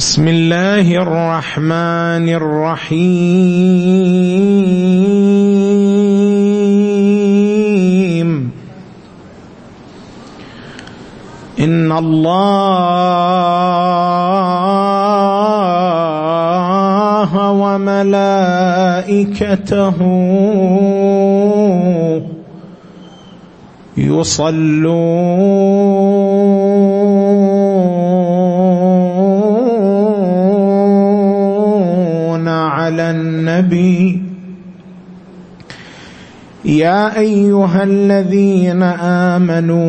بسم الله الرحمن الرحيم. إن الله وملائكته يصلون النبي يا أيها الذين آمنوا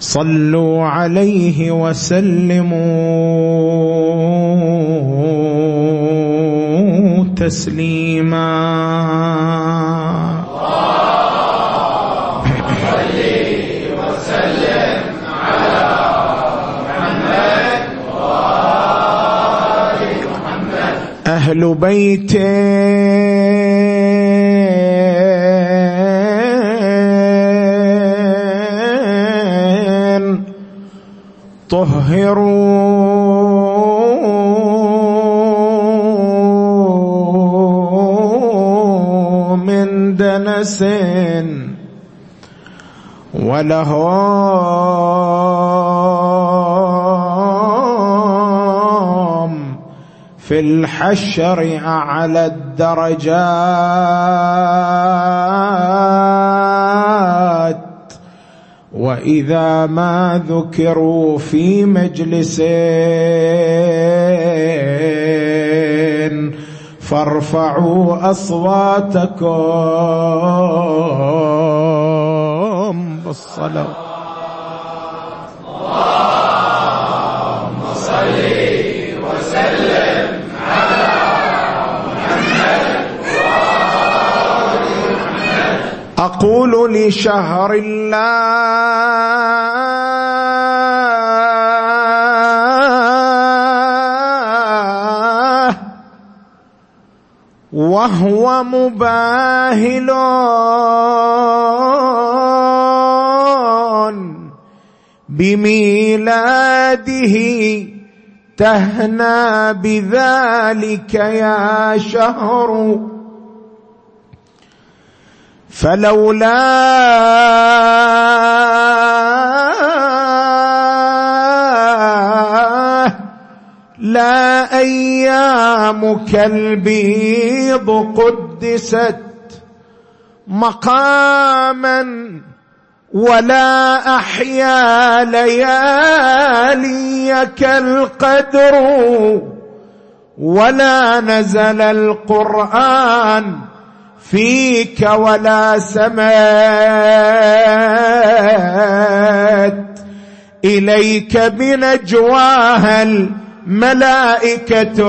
صلوا عليه وسلموا تسليما. أهل بيته. طهروا. من دنس ولهم في الحشر أعلى الدرجات. وإذا ما ذكروا في مجلس فارفعوا أصواتكم بالصلاة. أقول لشهر الله وهو مباهل. بميلاده تهنى بذلك يا شهر. فلولا لا أيامك البيض قدست مقاما ولا أحيا لياليك القدر ولا نزل القرآن فيك ولا سمات إليك بنجواها الملائكة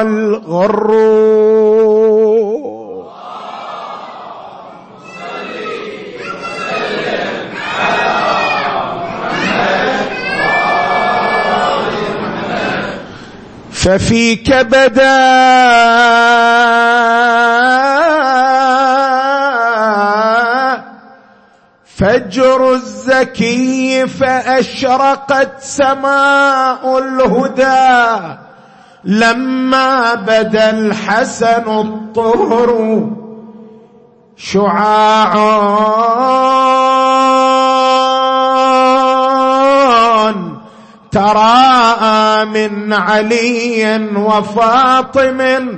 الغر ففيك بدا فجر الزكي فأشرقت سماء الهدى. لما بدا الحسن الطهر شعاع تراءى من علي وفاطم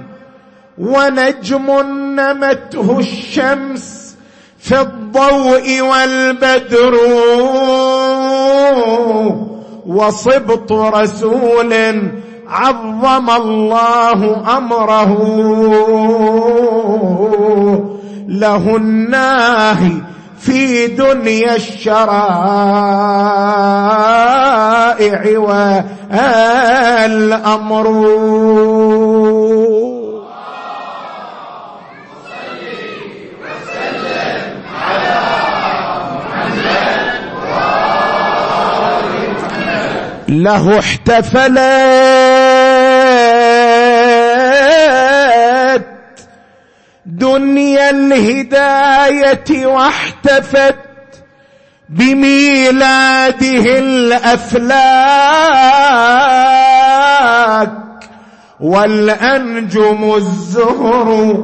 ونجم نمته الشمس في الضوء والبدر وصبط رسول عظم الله أمره. له الناهي في دنيا الشرائع والامر له احتفلت دنيا الهداية واحتفت بميلاده الأفلاك والأنجم الزهر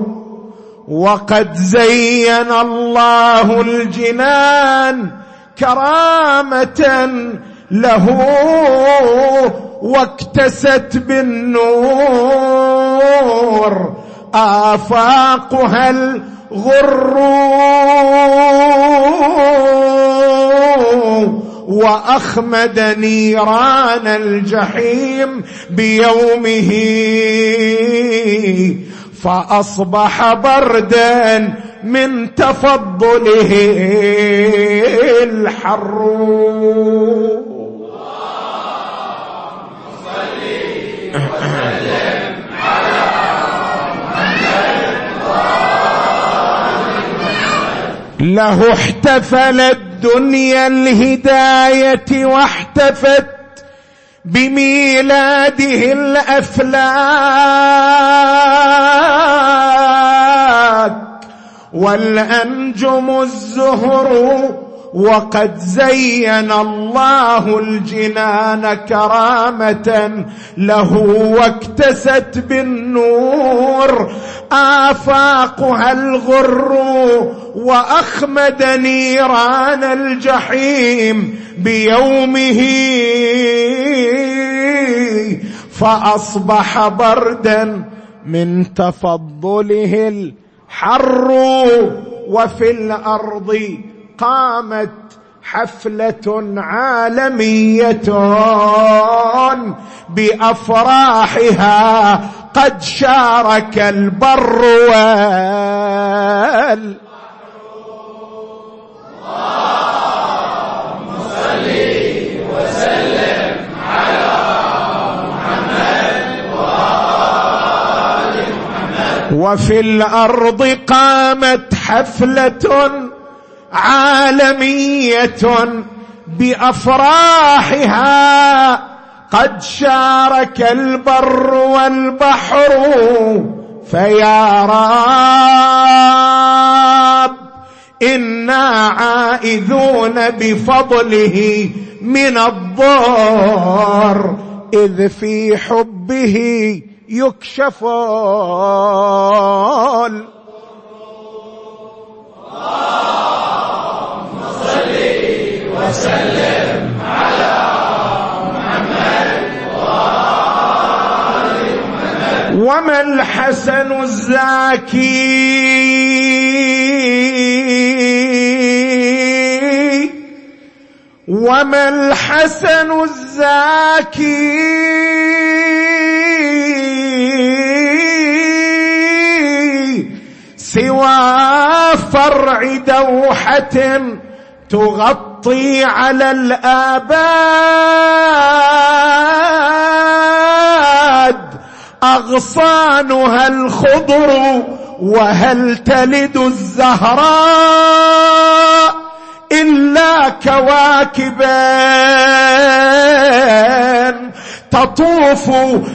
وقد زين الله الجنان كرامة له واكتست بالنور آفاقها الغر وأخمد نيران الجحيم بيومه فأصبح بردا من تفضله الحر له احتفلت دنيا الهداية واحتفت بميلاده الأفلاك والأنجم الزهر وقد زين الله الجنان كرامة له واكتست بالنور. آفاقها الغر وأخمد نيران الجحيم بيومه. فأصبح بردا من تفضله الحر وفي الأرض قامت حفلة عالمية بأفراحها قد شارك البر وال وفي الأرض قامت حفلة عالمية بأفراحها قد شارك البر والبحر فيا رب إنا عائذون بفضله من الضار إذ في حبه يكشف وسلم على محمد وما الحسن الزاكي وما الحسن الزاكي سوى فرع دوحة تغطي على الآباد. أغصانها الخضر وهل تلد الزهراء إلا كواكبا تطوف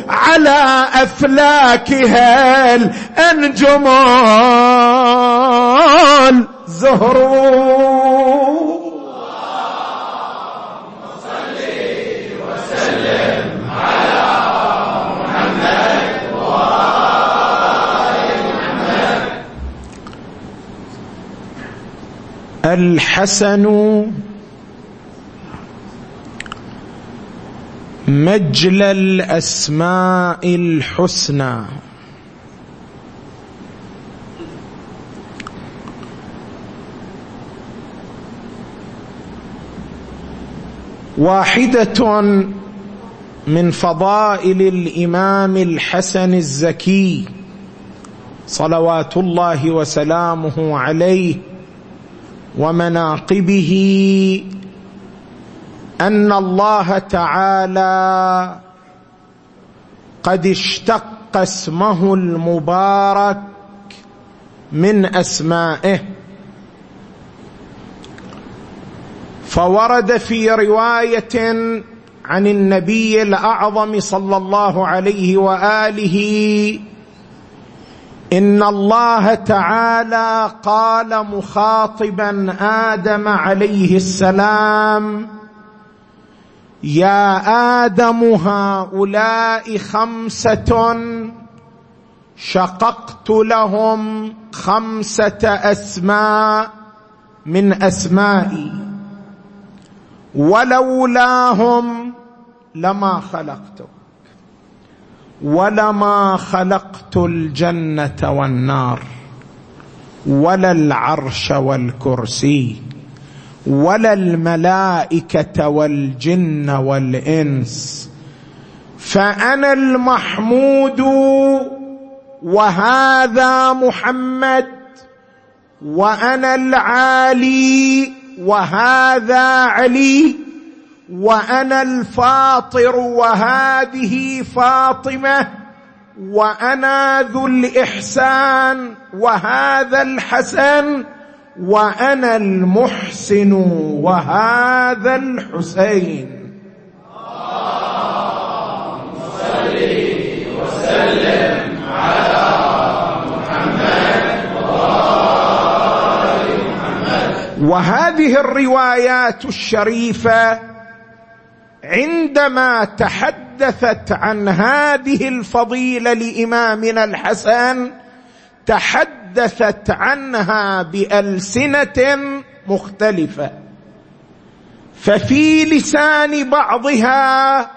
على أفلاكها الأنجم الزهر الحسن مجلى الأسماء الحسنى. واحدة من فضائل الإمام الحسن الزكي صلوات الله وسلامه عليه ومناقبه أن الله تعالى قد اشتق اسمه المبارك من أسمائه. فورد في رواية عن النبي الأعظم صلى الله عليه وآله إن الله تعالى قال مخاطبا آدم عليه السلام يا آدم هؤلاء خمسة شققت لهم خمسة أسماء من أسمائي ولولاهم لما خلقتك ولما خلقت الجنة والنار ولا العرش والكرسي ولا الملائكة والجن والإنس فأنا المحمود وهذا محمد وأنا العالي وهذا علي. وأنا الفاطر وهذه فاطمة وأنا ذو الإحسان وهذا الحسن وأنا المحسن وهذا الحسين. وهذه الروايات الشريفة عندما تحدثت عن هذه الفضيلة لإمامنا الحسن تحدثت عنها بألسنة مختلفة. ففي لسان بعضها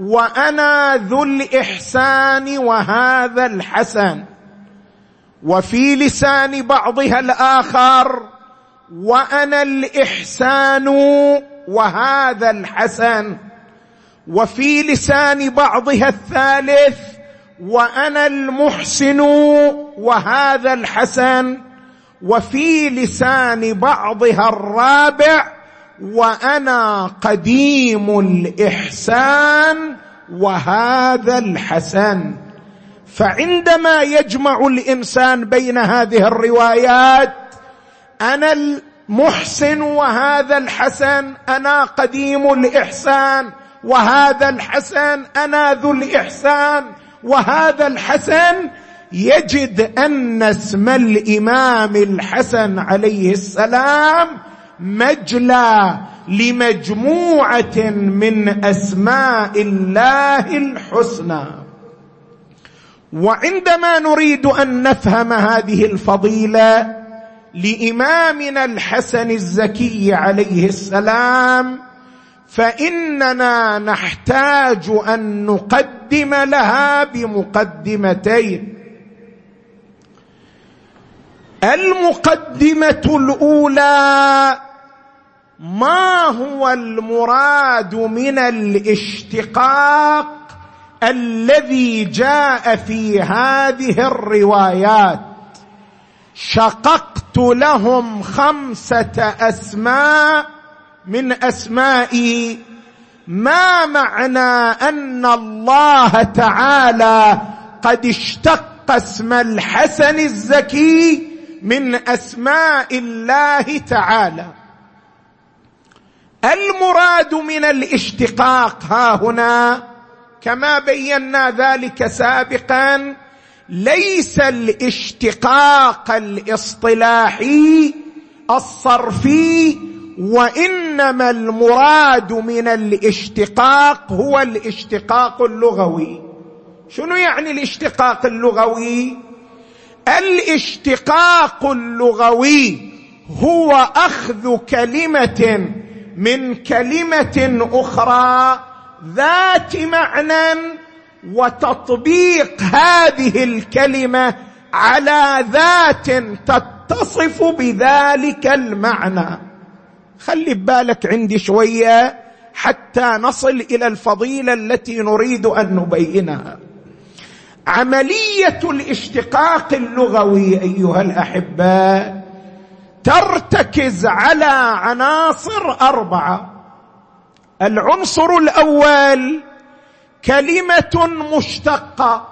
وأنا ذو الإحسان وهذا الحسن. وفي لسان بعضها الآخر وأنا الإحسان وهذا الحسن وفي لسان بعضها الثالث وأنا المحسن وهذا الحسن وفي لسان بعضها الرابع وأنا قديم الإحسان وهذا الحسن. فعندما يجمع الإنسان بين هذه الروايات أنا المحسن وهذا الحسن أنا قديم الإحسان وهذا الحسن أنا ذو الإحسان وهذا الحسن يجد أن اسم الإمام الحسن عليه السلام مجلى لمجموعة من أسماء الله الحسنى. وعندما نريد أن نفهم هذه الفضيلة لإمامنا الحسن الزكي عليه السلام فإننا نحتاج أن نقدم لها بمقدمتين. المقدمة الأولى ما هو المراد من الاشتقاق الذي جاء في هذه الروايات؟ شققت لهم خمسة أسماء من أسمائي. ما معنى أن الله تعالى قد اشتق اسم الحسن الزكي من أسماء الله تعالى؟ المراد من الاشتقاق ها هنا كما بينا ذلك سابقا ليس الاشتقاق الاصطلاحي الصرفي وإنما المراد من الاشتقاق هو الاشتقاق اللغوي. شنو يعني الاشتقاق اللغوي؟ الاشتقاق اللغوي هو أخذ كلمة من كلمة أخرى ذات معنى وتطبيق هذه الكلمة على ذات تتصف بذلك المعنى. خلي ببالك عندي شوية حتى نصل إلى الفضيلة التي نريد أن نبينها. عملية الاشتقاق اللغوي أيها الأحبة ترتكز على عناصر أربعة. العنصر الأول كلمة مشتقة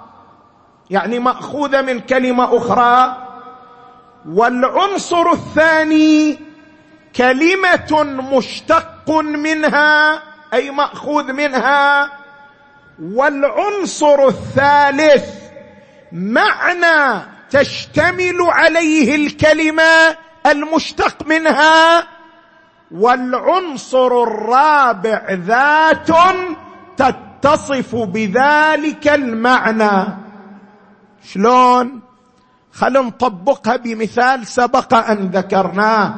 يعني مأخوذة من كلمة أخرى. والعنصر الثاني كلمة مشتق منها أي مأخوذ منها. والعنصر الثالث معنى تشتمل عليه الكلمة المشتق منها. والعنصر الرابع ذات تتصف بذلك المعنى. شلون؟ خلينا نطبقها بمثال سبق أن ذكرناه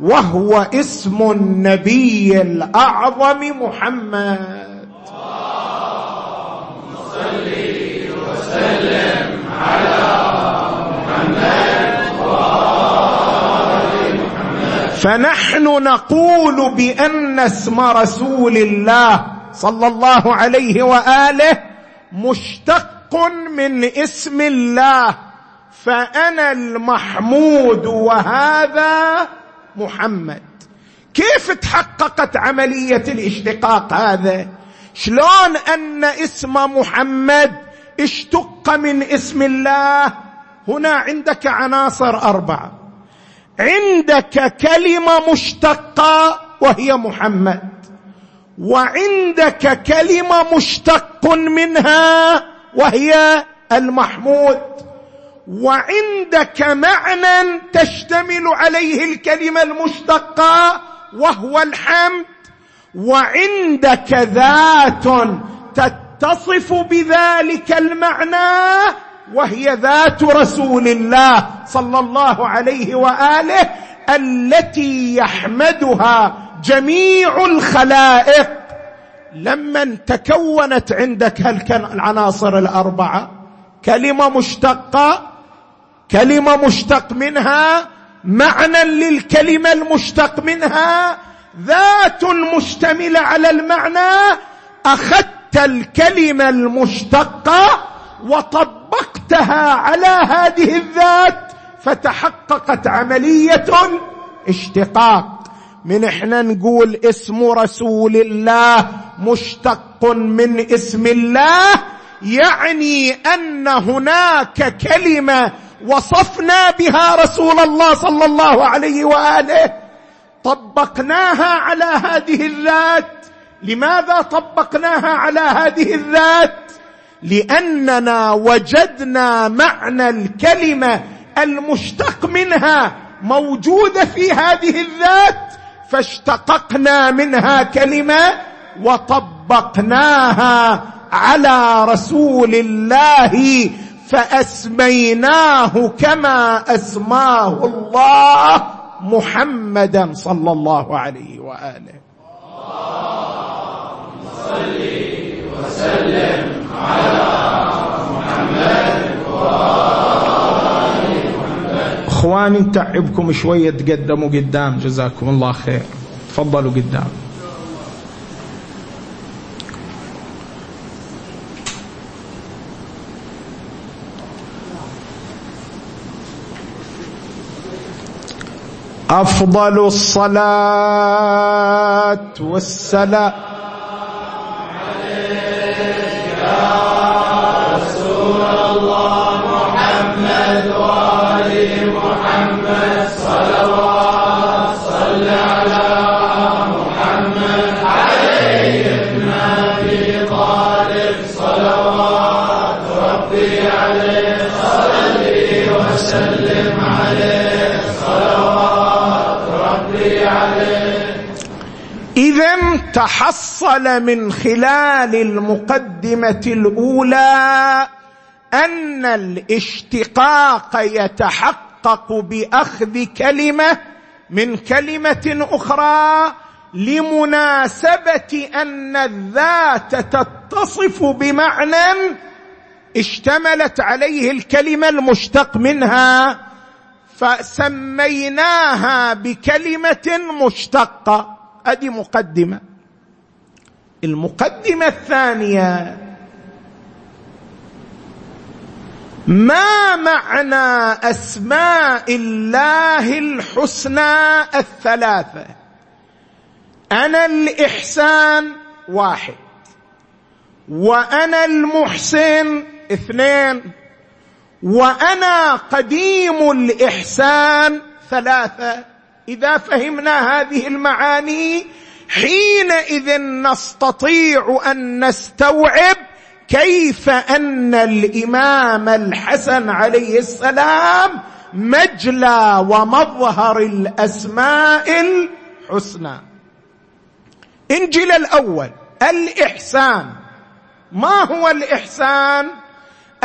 وهو اسم النبي الأعظم محمد وسلم على محمد. فنحن نقول بأن اسم رسول الله صلى الله عليه وآله مشتق من اسم الله. فأنا المحمود وهذا محمد. كيف تحققت عملية الاشتقاق هذا؟ شلون أن اسم محمد اشتق من اسم الله؟ هنا عندك عناصر أربعة. عندك كلمة مشتقة وهي محمد. وعندك كلمة مشتق منها وهي المحمود. وعندك معنى تشتمل عليه الكلمة المشتقة وهو الحمد. وعندك ذات تتصف بذلك المعنى وهي ذات رسول الله صلى الله عليه وآله التي يحمدها جميع الخلائق لما تكونت عندك العناصر الأربعة كلمة مشتقة كلمة مشتق منها معنى للكلمة المشتق منها ذات مشتمله على المعنى أخذت الكلمة المشتقة وطبقتها على هذه الذات فتحققت عملية اشتقاق. من إحنا نقول اسم رسول الله مشتق من اسم الله يعني أن هناك كلمة وصفنا بها رسول الله صلى الله عليه وآله طبقناها على هذه الذات. لماذا طبقناها على هذه الذات؟ لأننا وجدنا معنى الكلمة المشتق منها موجودة في هذه الذات فاشتققنا منها كلمة وطبقناها على رسول الله فأسميناه كما أسماه الله محمدا صلى الله عليه وآله. صل اخواني نتعبكم شوية تقدموا قدام. جزاكم الله خير. تفضلوا قدام. أفضل الصلاة والسلام. عليك يا رسول الله محمد تحصل من خلال المقدمة الأولى أن الاشتقاق يتحقق بأخذ كلمة من كلمة أخرى لمناسبة أن الذات تتصف بمعنى اشتملت عليه الكلمة المشتق منها فسميناها بكلمة مشتقة. أدي مقدمة. المقدمة الثانية. ما معنى أسماء الله الحسنى الثلاثة؟ أنا الإحسان واحد وأنا المحسن اثنين وأنا قديم الإحسان ثلاثة. إذا فهمنا هذه المعاني حينئذ نستطيع أن نستوعب كيف أن الإمام الحسن عليه السلام مجلى ومظهر الأسماء الحسنى. إنجيل الأول الإحسان. ما هو الإحسان؟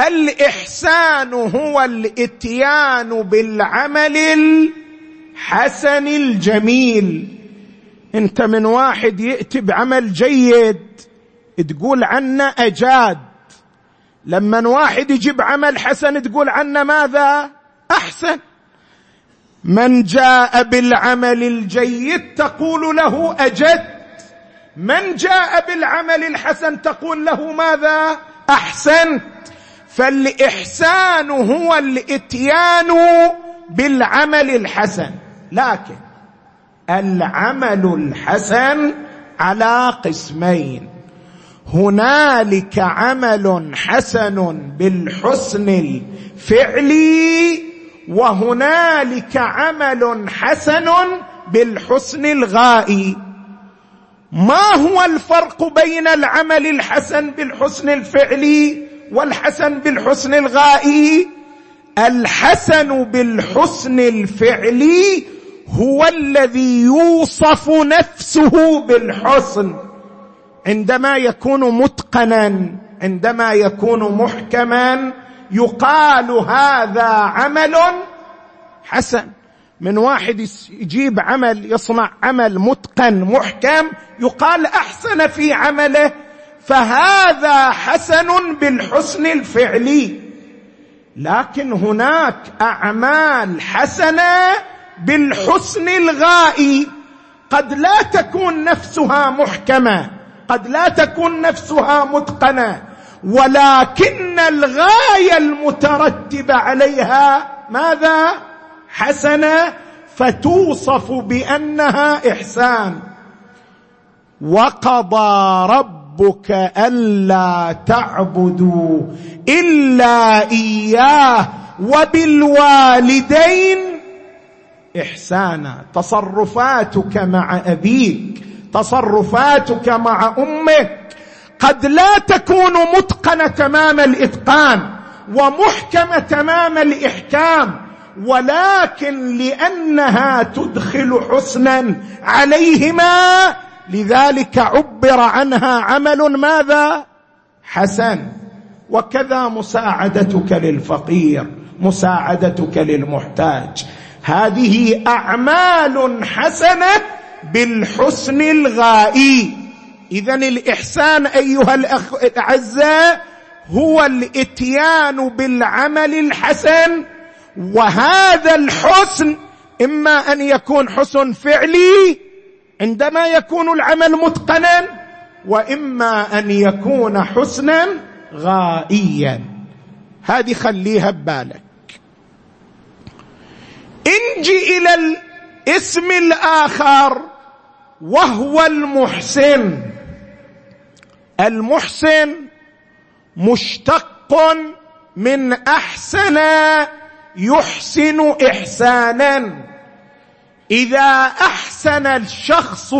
الإحسان هو الإتيان بالعمل الحسن الجميل. انت من واحد يأتي بعمل جيد تقول عنه أجاد. لما واحد يجيب عمل حسن تقول عنه ماذا؟ أحسن. من جاء بالعمل الجيد تقول له أجد. من جاء بالعمل الحسن تقول له ماذا؟ احسنت فالإحسان هو الإتيان بالعمل الحسن. لكن العمل الحسن على قسمين. هنالك عمل حسن بالحسن الفعلي وهنالك عمل حسن بالحسن الغائي. ما هو الفرق بين العمل الحسن بالحسن الفعلي والحسن بالحسن الغائي؟ الحسن بالحسن الفعلي هو الذي يوصف نفسه بالحسن. عندما يكون متقنا عندما يكون محكما يقال هذا عمل حسن. من واحد يجيب عمل يصنع عمل متقن محكم يقال أحسن في عمله فهذا حسن بالحسن الفعلي. لكن هناك أعمال حسنة بالحسن الغائي. قد لا تكون نفسها محكمة. قد لا تكون نفسها متقنة. ولكن الغاية المترتبة عليها ماذا؟ حسنة. فتوصف بأنها إحسان. وقضى ربك ألا تعبدوا إلا إياه وبالوالدين إحسانا. تصرفاتك مع أبيك تصرفاتك مع أمك قد لا تكون متقنة تمام الإتقان ومحكمة تمام الإحكام ولكن لأنها تدخل حسنا عليهما لذلك عبر عنها عمل ماذا؟ حسن. وكذا مساعدتك للفقير مساعدتك للمحتاج. هذه أعمال حسنة بالحسن الغائي. اذا الإحسان أيها الاخ الأعزاء هو الإتيان بالعمل الحسن وهذا الحسن إما أن يكون حسن فعلي عندما يكون العمل متقنا وإما أن يكون حسنا غائيا. هذه خليها ببالك. انجي إلى الاسم الآخر وهو المحسن. المحسن مشتق من أحسن يحسن إحسانا. إذا أحسن الشخص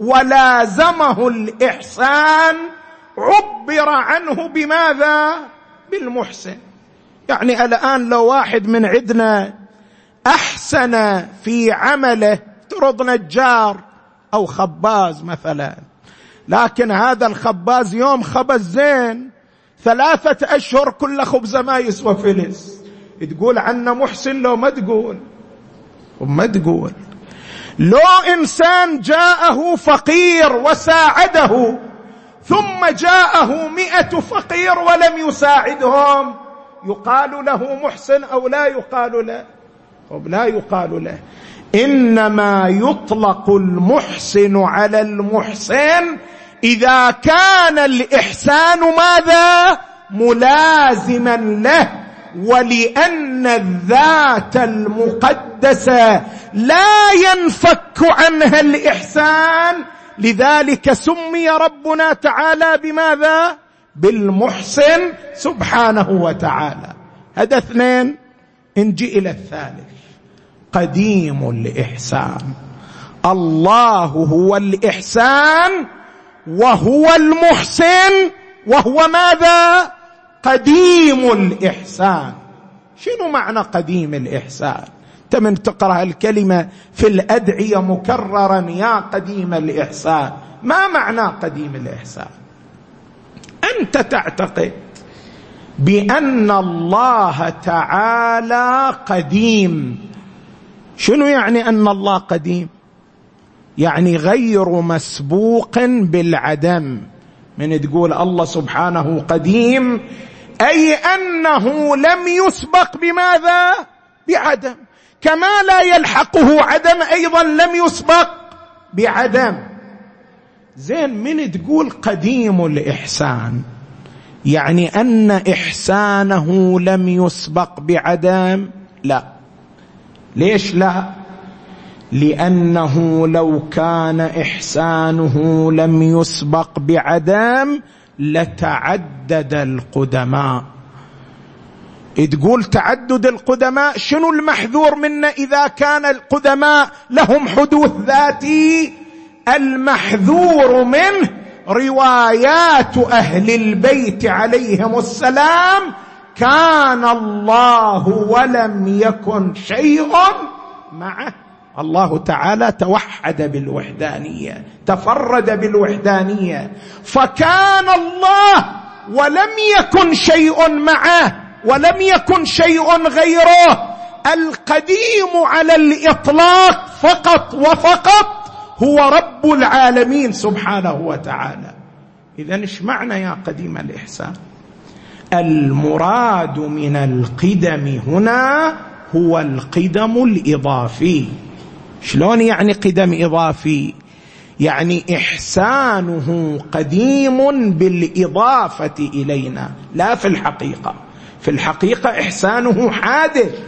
ولازمه الإحسان عبر عنه بماذا؟ بالمحسن. يعني الآن لو واحد من عندنا أحسن في عمله افترض نجار أو خباز مثلا. لكن هذا الخباز يوم خبز زين ثلاثة أشهر كل خبزة ما يسوى فلس. تقول عنه محسن لو ما تقول. وما تقول. لو إنسان جاءه فقير وساعده ثم جاءه مئة فقير ولم يساعدهم يقال له محسن أو لا يقال له. لا يقال له. إنما يطلق المحسن على المحسن إذا كان الإحسان ماذا؟ ملازما له ولأن الذات المقدسة لا ينفك عنها الإحسان. لذلك سمي ربنا تعالى بماذا؟ بالمحسن سبحانه وتعالى. هذا اثنين نجي إلى الثالث. قديم الإحسان. الله هو الإحسان وهو المحسن وهو ماذا؟ قديم الإحسان. شنو معنى قديم الإحسان؟ أنت من تقرأ الكلمة في الأدعية مكررا يا قديم الإحسان. ما معنى قديم الإحسان؟ أنت تعتقد بأن الله تعالى قديم. شنو يعني أن الله قديم؟ يعني غير مسبوق بالعدم. من تقول الله سبحانه قديم أي أنه لم يسبق بماذا؟ بعدم. كما لا يلحقه عدم أيضا لم يسبق بعدم. زين من تقول قديم الإحسان؟ يعني أن إحسانه لم يسبق بعدم؟ لا. ليش لا؟ لأنه لو كان إحسانه لم يسبق بعدم لتعدد القدماء. تقول تعدد القدماء شنو المحذور منا إذا كان القدماء لهم حدوث ذاتي؟ المحذور منه روايات أهل البيت عليهم السلام كان الله ولم يكن شيء معه. الله تعالى توحد بالوحدانية تفرد بالوحدانية. فكان الله ولم يكن شيء معه ولم يكن شيء غيره. القديم على الإطلاق فقط وفقط هو رب العالمين سبحانه وتعالى. اذا إيش معنى يا قديم الإحسان؟ المراد من القدم هنا هو القدم الإضافي. شلون يعني قدم إضافي؟ يعني إحسانه قديم بالإضافة إلينا لا في الحقيقة. في الحقيقة إحسانه حادث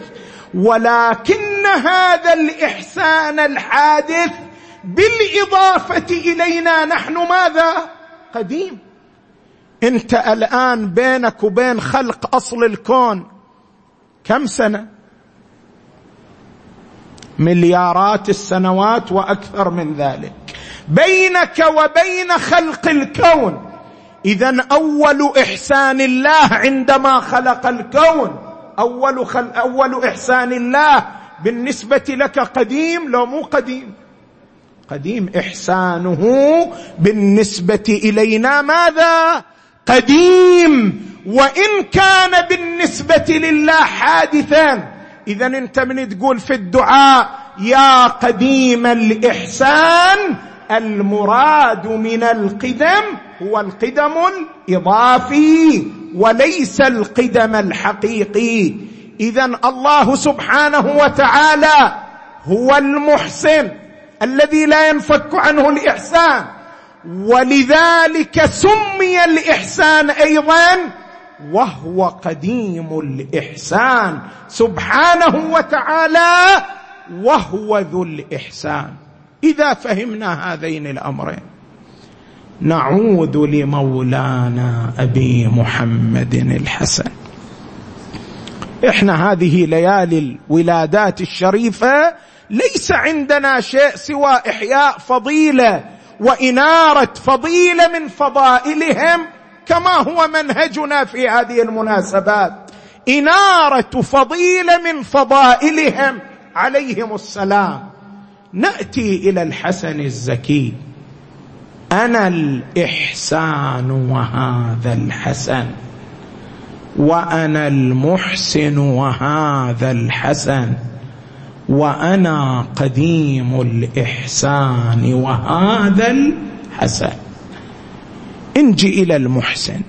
ولكن هذا الإحسان الحادث بالإضافة إلينا نحن ماذا؟ قديم. انت الان بينك وبين خلق اصل الكون. كم سنة؟ مليارات السنوات وأكثر من ذلك. بينك وبين خلق الكون. اذا أول إحسان الله عندما خلق الكون. أول خل أول إحسان الله بالنسبة لك قديم لو مو قديم. قديم إحسانه بالنسبة إلينا ماذا؟ قديم وإن كان بالنسبة لله حادثا اذا أنت من تقول في الدعاء يا قديم الإحسان المراد من القدم هو القدم الإضافي وليس القدم الحقيقي. اذا الله سبحانه وتعالى هو المحسن الذي لا ينفك عنه الإحسان. ولذلك سمي الإحسان أيضا وهو قديم الإحسان. سبحانه وتعالى وهو ذو الإحسان. إذا فهمنا هذين الأمرين. نعود لمولانا أبي محمد الحسن. إحنا هذه ليالي الولادات الشريفة ليس عندنا شيء سوى إحياء فضيلة وإنارة فضيلة من فضائلهم كما هو منهجنا في هذه المناسبات. إنارة فضيلة من فضائلهم. عليهم السلام. نأتي إلى الحسن الزكي. أنا الإحسان وهذا الحسن. وأنا المحسن وهذا الحسن. وأنا قديم الإحسان وهذا الحسن. انجي إلى المحسن.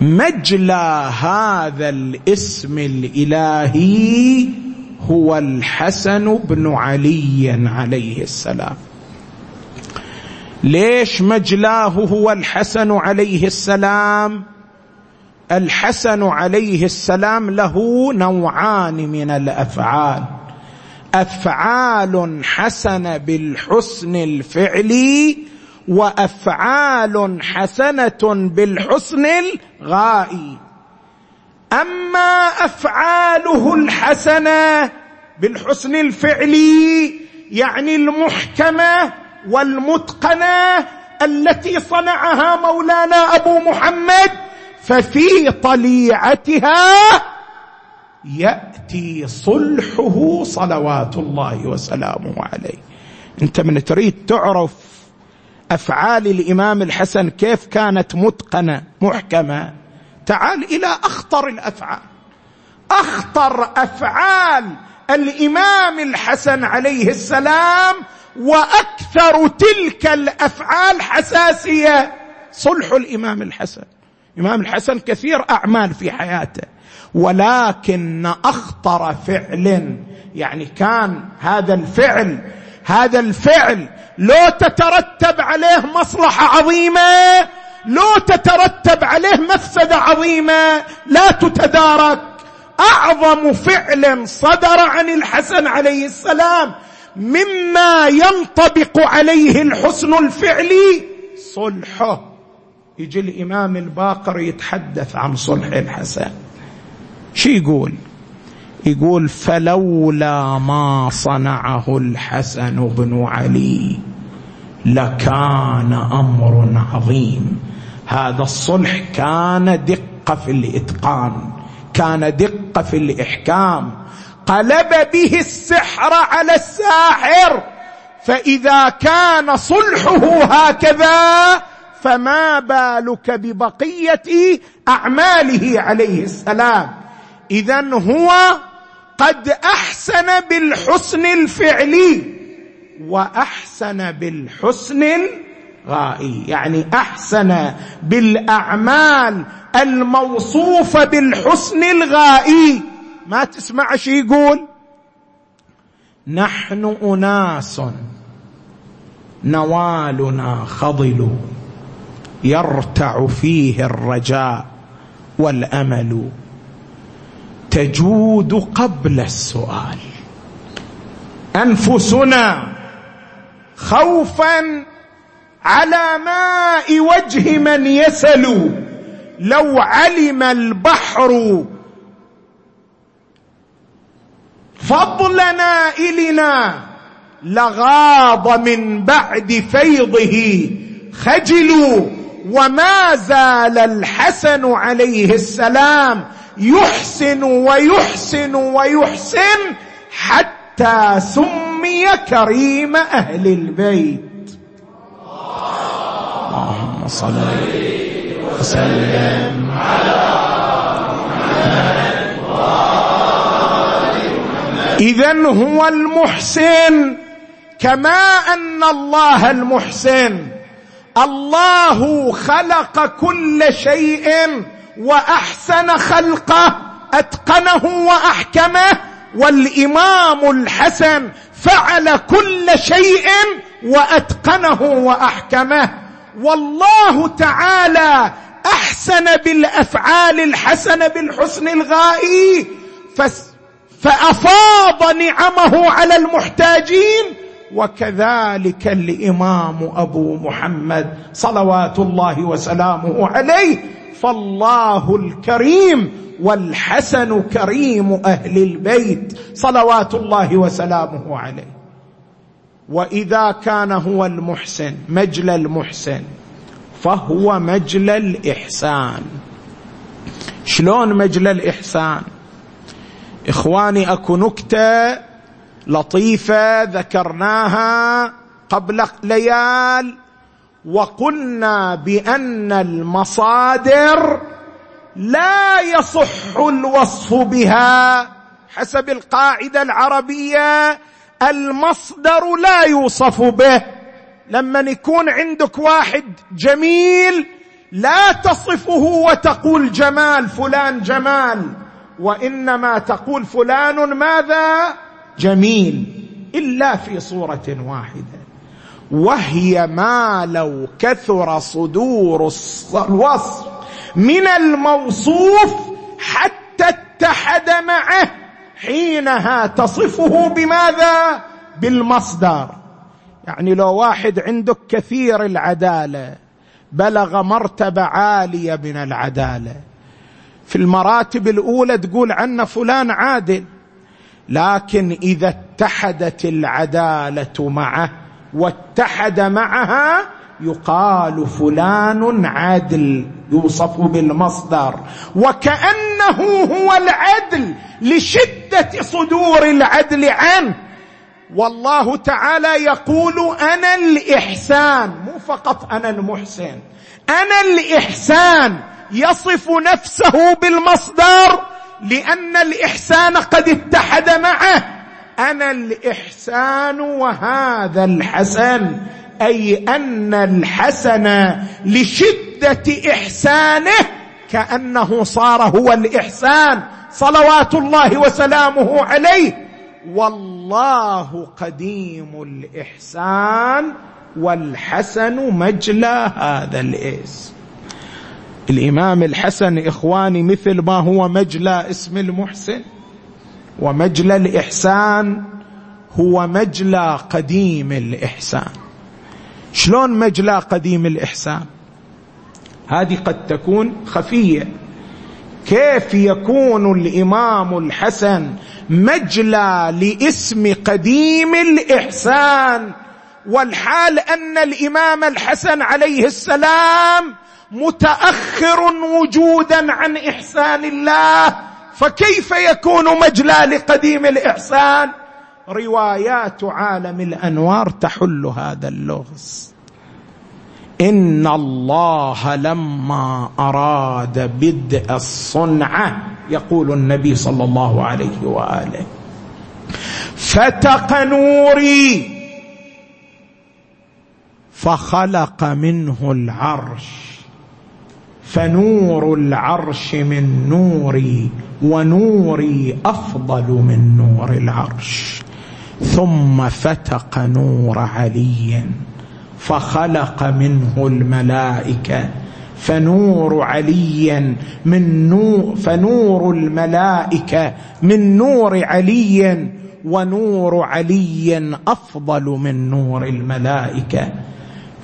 مجلى هذا الاسم الإلهي هو الحسن بن علي عليه السلام. ليش مجلاه هو الحسن عليه السلام؟ الحسن عليه السلام له نوعان من الأفعال. أفعال حسنه بالحسن الفعلي وأفعال حسنة بالحسن الغائي. أما أفعاله الحسنة بالحسن الفعلي يعني المحكمة والمتقنة التي صنعها مولانا أبو محمد ففي طليعتها يأتي صلحه صلوات الله وسلامه عليه. انت من تريد تعرف أفعال الإمام الحسن كيف كانت متقنة محكمة؟ تعال إلى أخطر الأفعال. أخطر أفعال الإمام الحسن عليه السلام وأكثر تلك الأفعال حساسية صلح الإمام الحسن. الامام الحسن كثير أعمال في حياته ولكن أخطر فعل يعني كان هذا الفعل هذا الفعل لو تترتب عليه مصلحة عظيمة لو تترتب عليه مفسدة عظيمة لا تتدارك. أعظم فعل صدر عن الحسن عليه السلام مما ينطبق عليه الحسن الفعلي صلحه. يجي الإمام الباقر يتحدث عن صلح الحسن. شو يقول؟ يقول فلولا ما صنعه الحسن بن علي لكان أمر عظيم. هذا الصلح كان دقة في الإتقان كان دقة في الإحكام. قلب به السحر على الساحر فإذا كان صلحه هكذا فما بالك ببقية أعماله عليه السلام. اذا هو قد أحسن بالحسن الفعلي وأحسن بالحسن الغائي. يعني أحسن بالأعمال الموصوفه بالحسن الغائي. ما تسمع شي يقول؟ نحن أناس نوالنا خضل يرتع فيه الرجاء والأمل تجود قبل السؤال. أنفسنا خوفا على ماء وجه من يسل. لو علم البحر فضلنا النا لغاض من بعد فيضه خجلوا. وما زال الحسن عليه السلام يحسن ويحسن ويحسن حتى سمي كريم أهل البيت. اللهم صل وسلم على اذا هو المحسن كما أن الله المحسن. الله خلق كل شيء واحسن خلقه اتقنه واحكمه والامام الحسن فعل كل شيء واتقنه واحكمه والله تعالى احسن بالافعال الحسنه بالحسن الغائي فافاض نعمه على المحتاجين وكذلك الإمام أبو محمد صلوات الله وسلامه عليه فالله الكريم والحسن كريم أهل البيت صلوات الله وسلامه عليه. وإذا كان هو المحسن مجل المحسن فهو مجل الإحسان. شلون مجل الإحسان؟ إخواني أكو نكتة لطيفة ذكرناها قبل ليال وقلنا بأن المصادر لا يصح الوصف بها حسب القاعدة العربية. المصدر لا يوصف به. لما يكون عندك واحد جميل لا تصفه وتقول جمال فلان جمال وإنما تقول فلان ماذا؟ جميل إلا في صورة واحدة. وهي ما لو كثر صدور الوصف من الموصوف حتى اتحد معه حينها تصفه بماذا؟ بالمصدر. يعني لو واحد عندك كثير العدالة بلغ مرتبة عالية من العدالة. في المراتب الأولى تقول عنه فلان عادل لكن إذا اتحدت العدالة معه واتحد معها يقال فلان عدل يوصف بالمصدر. وكأنه هو العدل لشدة صدور العدل عنه. والله تعالى يقول أنا الإحسان مو فقط أنا المحسن أنا الإحسان يصف نفسه بالمصدر لأن الإحسان قد اتحد معه. أنا الإحسان وهذا الحسن أي أن الحسن لشدة إحسانه كأنه صار هو الإحسان صلوات الله وسلامه عليه. والله قديم الإحسان والحسن مجلى هذا الاسم. الإمام الحسن إخواني مثل ما هو مجلى اسم المحسن ومجلى الإحسان هو مجلى قديم الإحسان. شلون مجلى قديم الإحسان؟ هذه قد تكون خفية. كيف يكون الإمام الحسن مجلى لاسم قديم الإحسان والحال أن الإمام الحسن عليه السلام متأخر وجودا عن إحسان الله فكيف يكون مجلى لقديم الإحسان؟ روايات عالم الأنوار تحل هذا اللغز. إن الله لما أراد بدء الصنعه يقول النبي صلى الله عليه وآله فتق نوري فخلق منه العرش. فنور العرش من نوري ونوري أفضل من نور العرش. ثم فتق نور علي فخلق منه الملائكة. فنور علي من نور فنور الملائكة من نور علي ونور علي أفضل من نور الملائكة.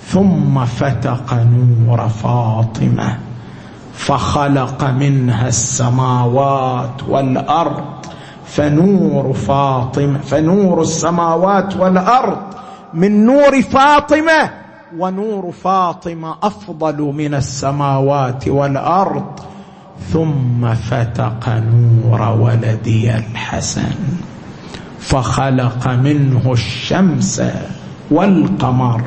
ثم فتق نور فاطمة. فخلق منها السماوات والأرض فنور فاطمة فنور السماوات والأرض من نور فاطمة ونور فاطمة أفضل من السماوات والأرض. ثم فتق نور ولدي الحسن فخلق منه الشمس. والقمر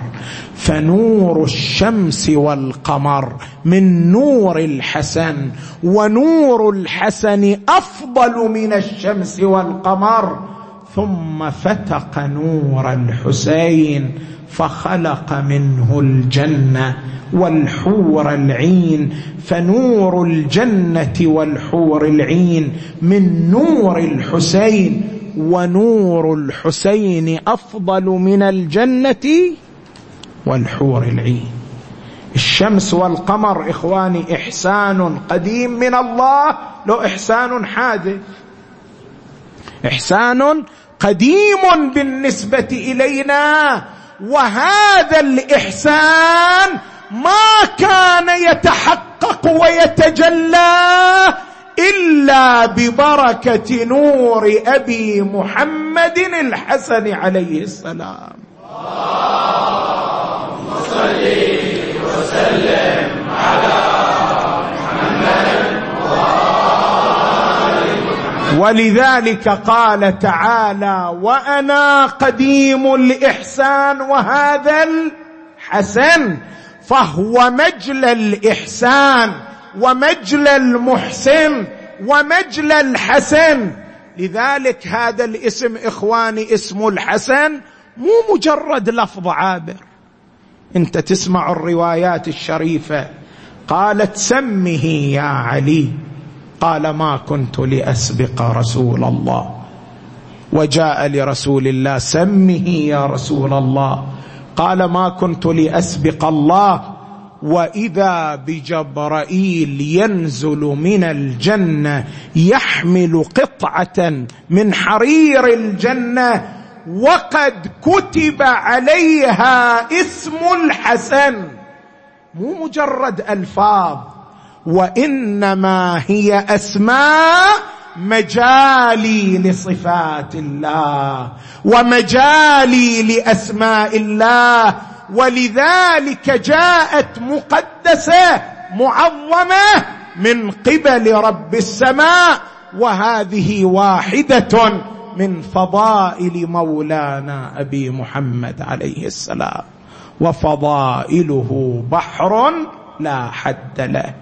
فنور الشمس والقمر من نور الحسن ونور الحسن أفضل من الشمس والقمر. ثم فتق نور الحسين فخلق منه الجنة والحور العين. فنور الجنة والحور العين من نور الحسين ونور الحسين أفضل من الجنة والحور العين. الشمس والقمر إخواني إحسان قديم من الله. لو إحسان حادث إحسان قديم بالنسبة إلينا. وهذا الإحسان ما كان يتحقق ويتجلى. إلا ببركة نور أبي محمد الحسن عليه السلام. اللهم صل وسلم على ولذلك قال تعالى وأنا قديم الإحسان وهذا الحسن فهو مجلى الإحسان. ومجلى المحسن ومجلى الحسن. لذلك هذا الاسم إخواني اسم الحسن مو مجرد لفظ عابر. انت تسمع الروايات الشريفة. قالت سمه يا علي. قال ما كنت لأسبق رسول الله. وجاء لرسول الله سمه يا رسول الله. قال ما كنت لأسبق الله. واذا بجبرائيل ينزل من الجنه يحمل قطعه من حرير الجنه وقد كتب عليها اسم الحسن مو مجرد ألفاظ وإنما هي أسماء مجالي لصفات الله ومجالي لأسماء الله ولذلك جاءت مقدسة معظمة من قبل رب السماء وهذه واحدة من فضائل مولانا أبي محمد عليه السلام وفضائله بحر لا حد له.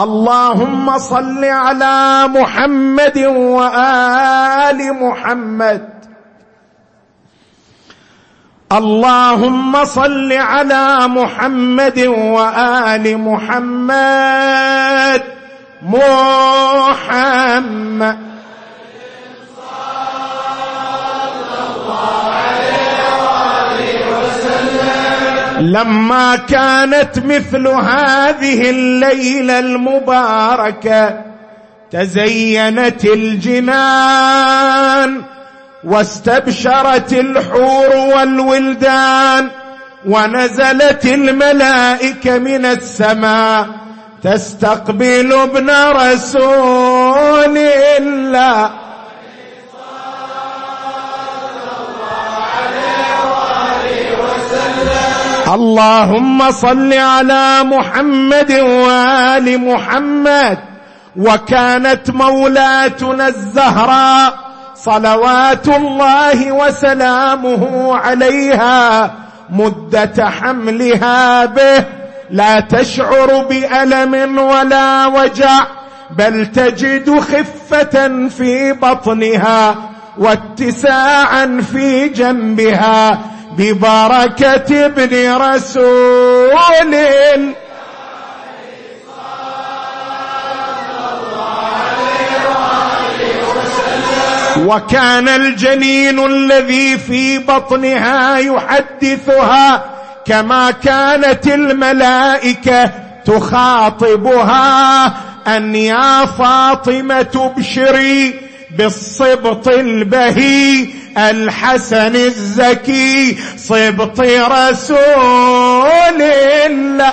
اللهم صل على محمد وآل محمد. اللهم صل على محمد وآل محمد محمد. لما كانت مثل هذه الليلة المباركة تزينت الجنان. واستبشرت الحور والولدان ونزلت الملائكة من السماء تستقبل ابن رسول الله. اللهم صل على محمد وآل محمد. وكانت مولاتنا الزهراء صلوات الله وسلامه عليها مدة حملها به. لا تشعر بألم ولا وجع بل تجد خفة في بطنها واتساعا في جنبها ببركة ابن رسول. وكان الجنين الذي في بطنها يحدثها كما كانت الملائكة تخاطبها أن يا فاطمة ابشري بالصبط البهي الحسن الزكي صبط رسول الله.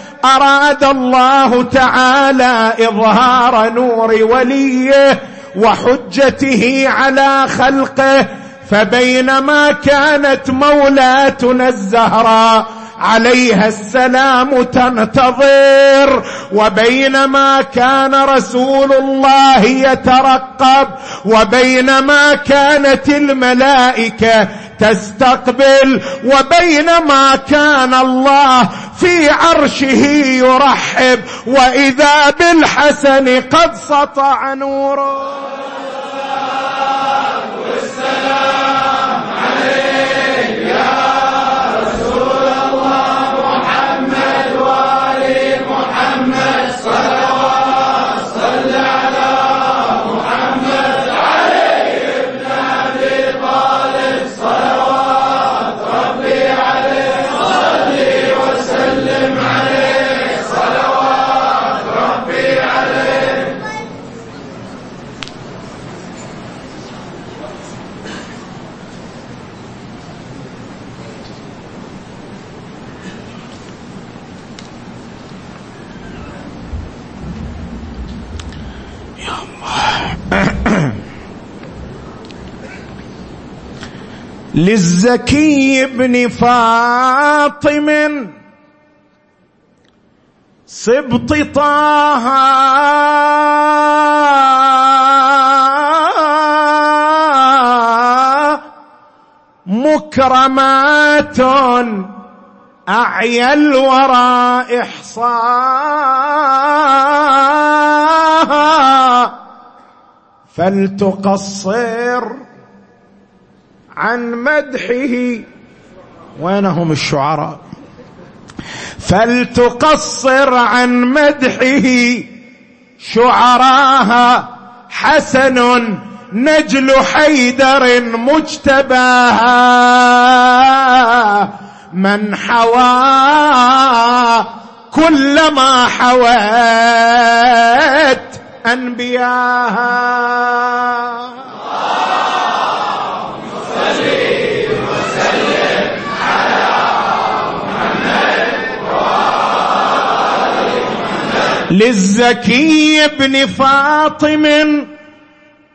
أراد الله تعالى إظهار نور وليه وحجته على خلقه فبينما كانت مولاتنا الزهراء عليها السلام تنتظر وبينما كان رسول الله يترقب وبينما كانت الملائكة تستقبل وبينما كان الله في عرشه يرحب وإذا بالحسن قد سطع نوره. للزكي بن فاطم سبط طه. مكرمات أعيا الورى إحصاها. فلتقصر عن مدحه وينهم الشعراء. فلتقصر عن مدحه شعراها حسن نجل حيدر مجتباها. من حوى كل ما حوت أنبياها. للزكي بن فاطم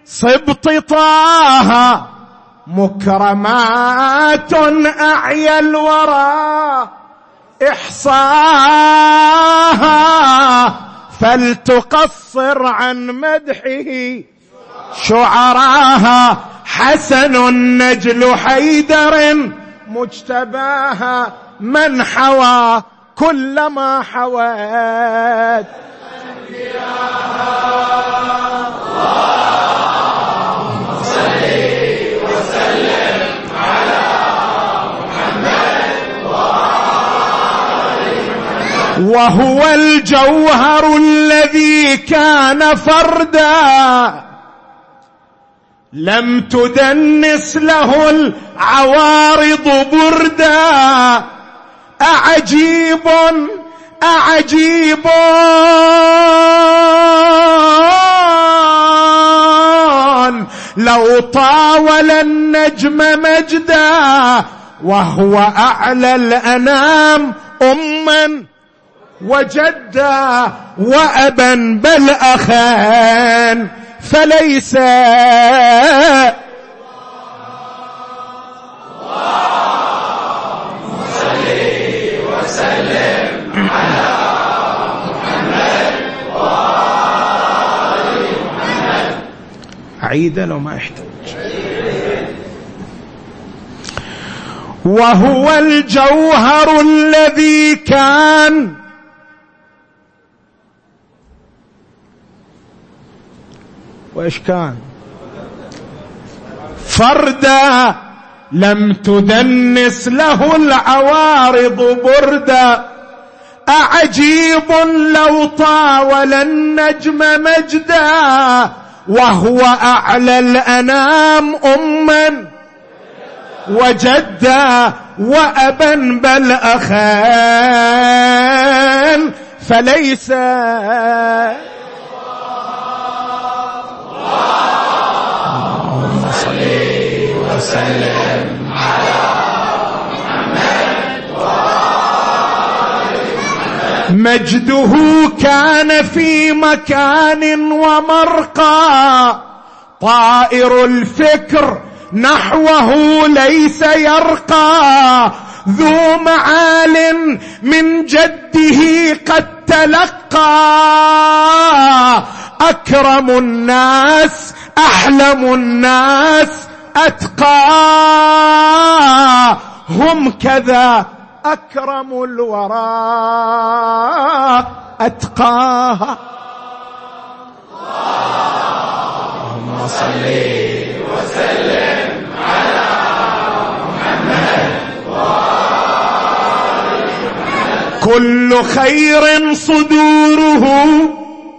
صبط طه مكرمات أعيا الورى إحصاها فلتقصر عن مدحه شعراها حسن النجل حيدر مجتباها من حوى كل ما حوت وهو الجوهر الذي كان فردا. لم تدنس له العوارض بردا. أعجيب أعجيب. لو طاول النجم مجدا وهو أعلى الأنام أما وجدا وأبا بل أخان فليس عيدا لو ما يحتاج وهو الجوهر الذي كان وإيش كان؟ فردا لم تدنس له العوارض بردا. أعجيب لو طاول النجم مجدا. وهو أعلى الأنام أما وجدا وأبا بل أخان فليس وسلم على مجده كان في مكان ومرقى. طائر الفكر نحوه ليس يرقى. ذو معال من جده قد تلقى. أكرم الناس أحلم الناس أتقى. هم كذا أكرم الورى اتقاها اللهم صل وسلم على محمد. كل خير صدوره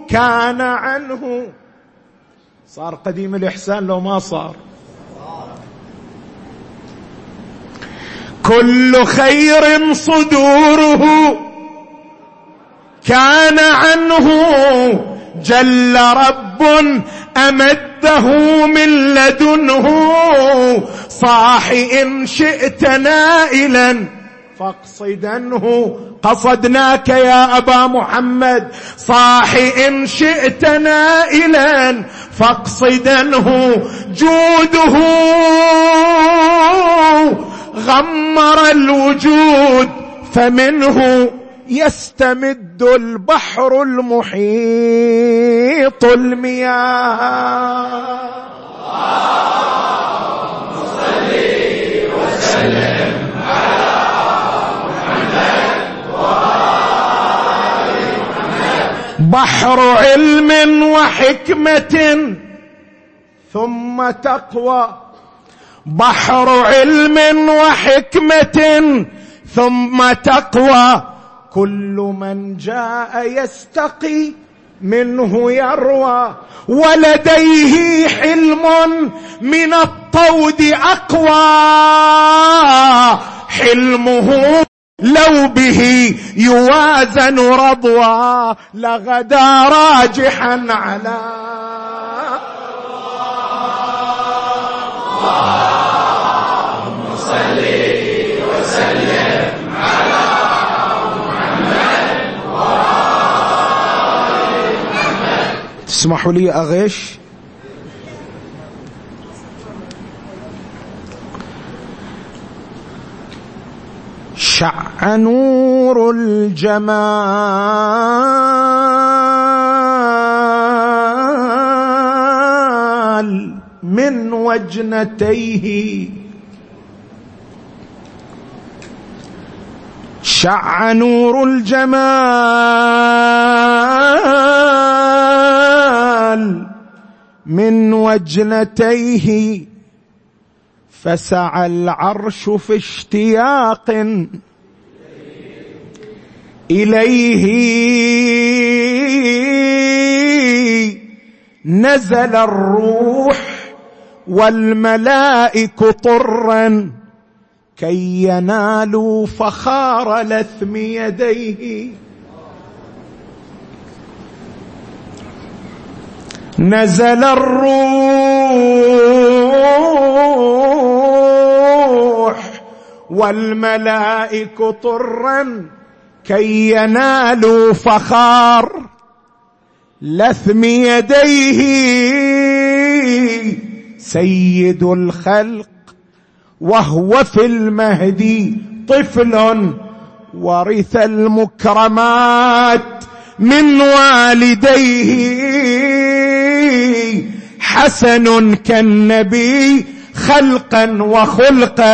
كان عنه. صار قديم الإحسان لو ما صار. كل خير صدوره كان عنه جل رب أمده من لدنه صاح إن شئت نائلا. فاقصدنه. قصدناك يا أبا محمد. صاح إن شئت نائلا. فاقصدنه. جوده. غمر الوجود فمنه يستمد البحر المحيط المياه. وسلم على محمد بحر علم وحكمة ثم تقوى بحر علم وحكمة ثم تقوى. كل من جاء يستقي منه يروى. ولديه حلم من الطود أقوى. حلمه لو به يوازن رضوى. لغدا راجحا على تسمحوا لي أغش. شع نور الجمال من وجنتيه. شع نور الجمال من وجنتيه فسعى العرش في اشتياق إليه. نزل الروح والملائك طرا كي ينالوا فخار لثم يديه. نزل الروح والملائك طرا كي ينالوا فخار لثم يديه سيد الخلق وهو في المهدي طفل ورث المكرمات من والديه. حسن كالنبي خلقا وخلقا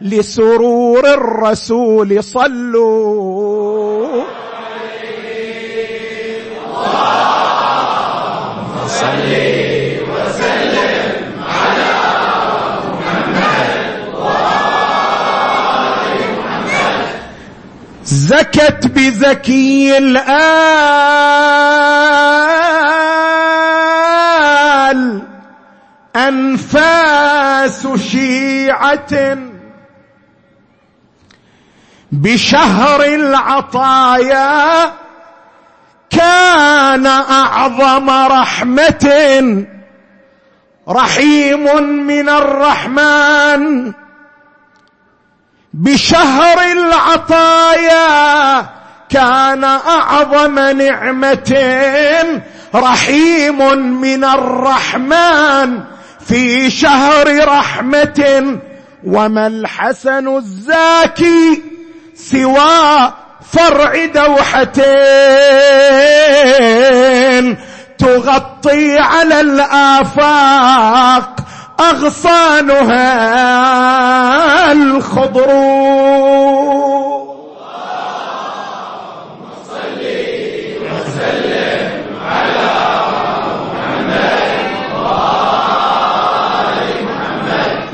لسرور الرسول صلوا زكت بزكي الآل. أنفاس شيعة. بشهر العطايا كان أعظم رحمة. رحيم من الرحمن. بشهر العطايا كان أعظم نعمة رحيم من الرحمن في شهر رحمة. وما الحسن الزاكي سوى فرع دوحتين تغطي على الآفاق أغصانها الخضر.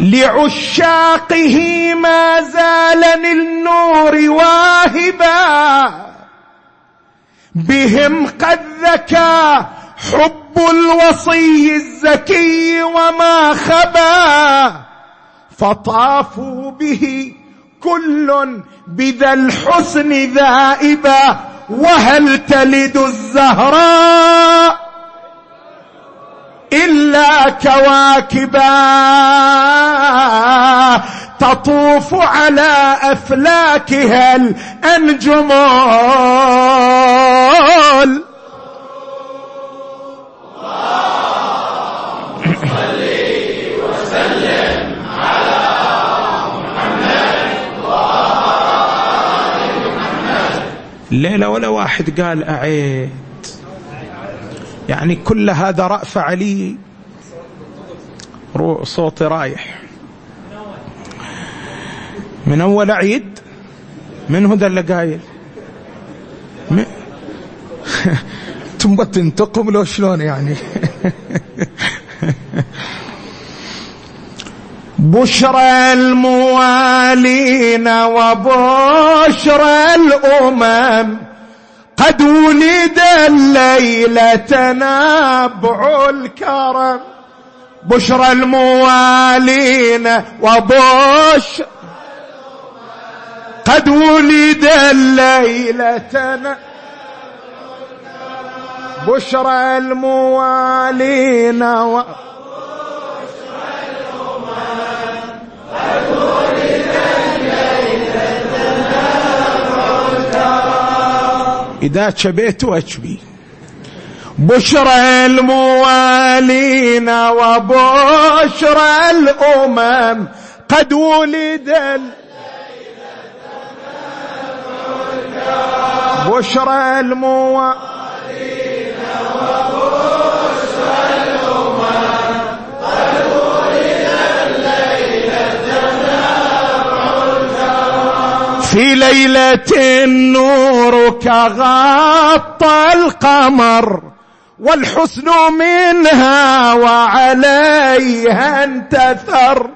لعشاقه ما زال للنور واهبا. بهم قد ذكى حب الوصي الزكي وما خبا فطافوا به كل بذا الحسن ذائبا وهل تلد الزهراء إلا كواكبا؟ تطوف على أفلاكها الانجمول الليلة ولا واحد قال أعيد. يعني كل هذا رأف علي. صوتي رايح. من أول عيد من هو اللي قايل؟ تبغى تنتقم لو شلون يعني؟ بشرى الموالين وبشرى الأمم قد ولد الليلة نبع الكرم. بشرى الموالين وبش قد ولد الليلة بشرى الموالين و... إذا شبيت أشبي بشرى الموالين وبشرى الأمم قد ولد بشرى الموالين في ليلة نورك غطى القمر والحسن منها وعليها انتثر.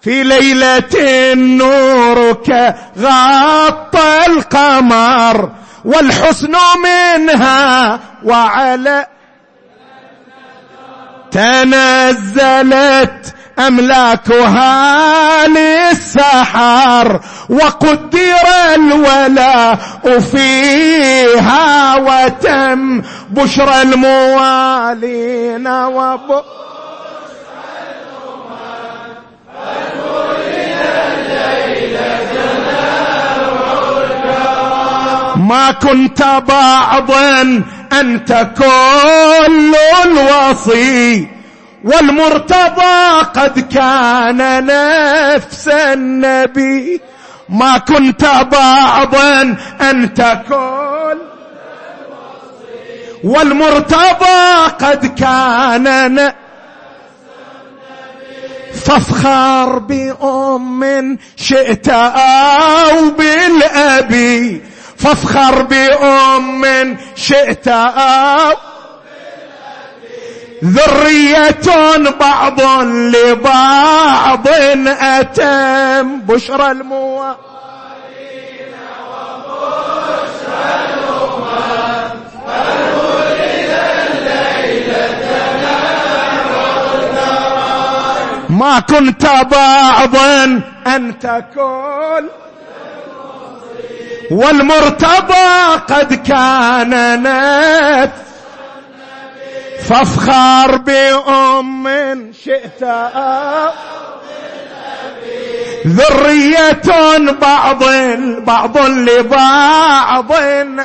في ليلة نورك غطى القمر والحسن منها وعلى تنزلت أملاكها للسحر وقدر الولاء فيها وتم بشرى الموالين وب ما كنت بعضا أنت كل الوصي. والمرتضى قد كان نفس النبي. ما كنت بعضا أنت كل والمرتضى قد كان فافخر بأم شئت أو بالأبي. فافخر بأم شئت. أو ذرية بعض لبعض أتم بشرى الأمم ما كنت بعضا أنت كل والمرتضى قد كان نفس فافخر بأم شئت. ذرية بعض بعض لبعض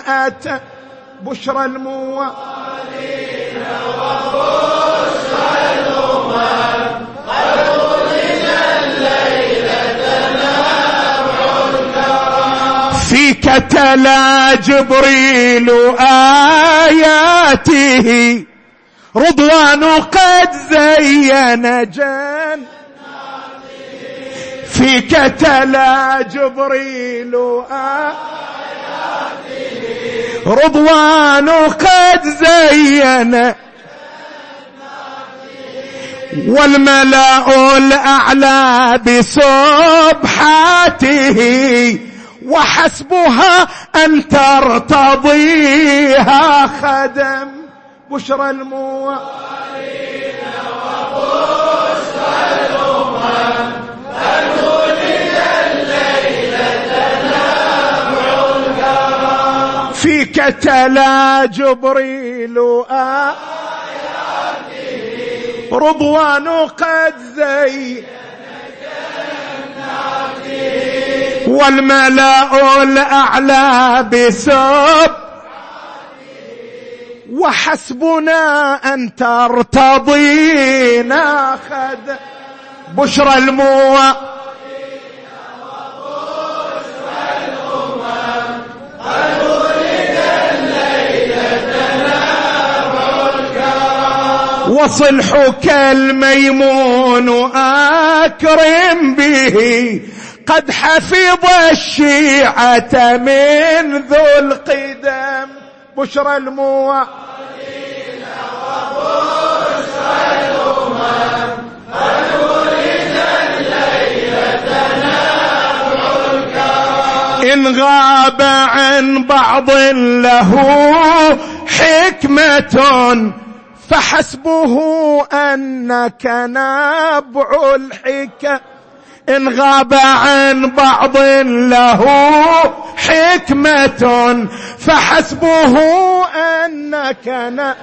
أتى بشرى الموالين. وبشرى الأمم فيك تلا جبريل آياته. رضوان قد زين جن. فيك تلا جبريل رضوان قد زين والملأ الأعلى بسبحاته وحسبها أن ترتضيها خدم بشرى الأمم فيك تلا جبريل آياته رضوان قد زين. والملأ الأعلى بسب. وحسبنا أن ترتضينا خد. بشرى الموى. وصلحك الميمون أكرم به. قد حفظ الشيعة من ذو القدم. بشرى الموى إن غاب عن بعض له حكمة فحسبه أنك نبع الحكم. إن غاب عن بعض له حكمة فحسبه أنك نبع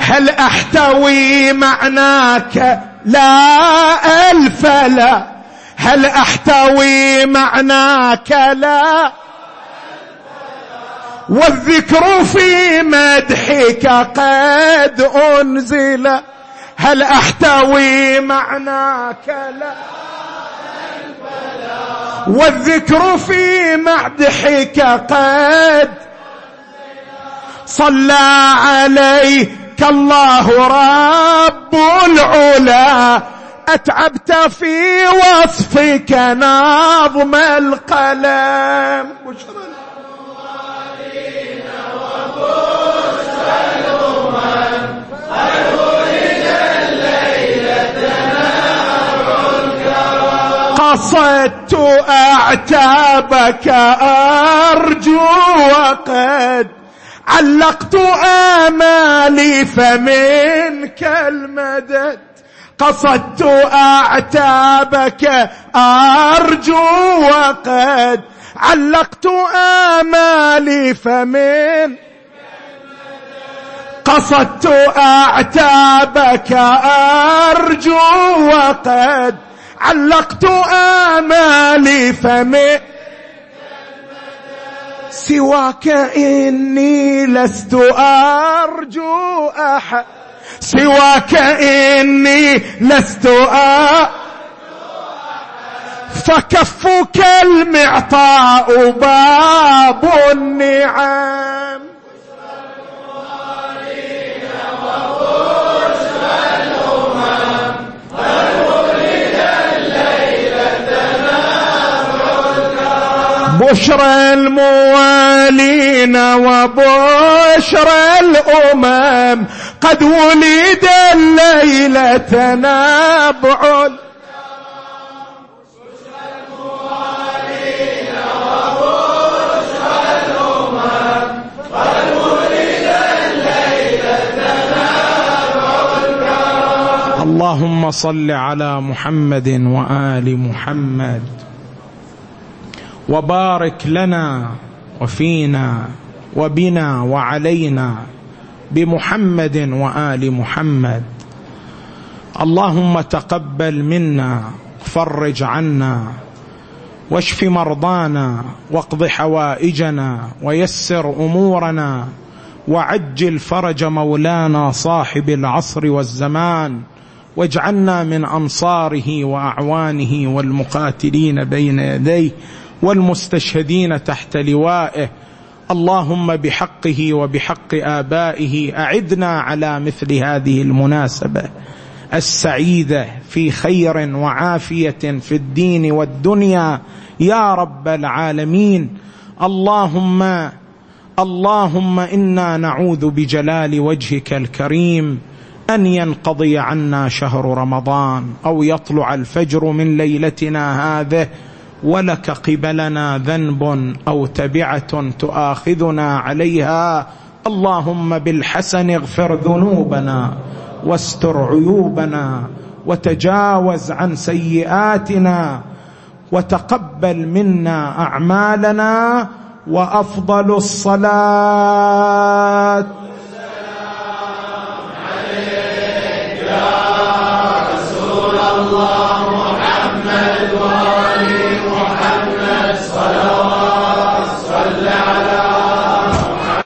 هل أحتوي معناك؟ لا ألف لا. هل أحتوي معناك لا؟ والذكر في مدحك قد أنزل. هل أحتوي معناك لا؟ والذكر في مدحك قد صلى عليك الله رب العلا. أتعبت في وصفك نظم القلم. قصدت أعتابك أرجو وقد علقت آمالي فمنك المدد. قصدت أعتابك أرجو وقد علقت آمالي فمن قصدت أعتابك أرجو وقد علقت آمالي فمن سواك إني لست أرجو أحد. سواك إني لست أرجو فكفك المعطاء باب النعم. بشرى الموالين وبشرى الأمم قد ولد الليلة نبع اللهم صل على محمد وآل محمد. وبارك لنا وفينا وبنا وعلينا بمحمد وآل محمد. اللهم تقبل منا فرج عنا واشف مرضانا واقض حوائجنا ويسر أمورنا وعجل فرج مولانا صاحب العصر والزمان واجعلنا من أنصاره وأعوانه والمقاتلين بين يديه والمستشهدين تحت لوائه اللهم بحقه وبحق آبائه أعدنا على مثل هذه المناسبة السعيده في خير وعافية في الدين والدنيا. يا رب العالمين اللهم اللهم إنا نعوذ بجلال وجهك الكريم أن ينقضي عنا شهر رمضان أو يطلع الفجر من ليلتنا هذه. ولك قبلنا ذنب أو تبعة تؤاخذنا عليها. اللهم بالحسن اغفر ذنوبنا واستر عيوبنا وتجاوز عن سيئاتنا وتقبل منا أعمالنا وأفضل الصلاة. عليك يا رسول الله محمد وعلي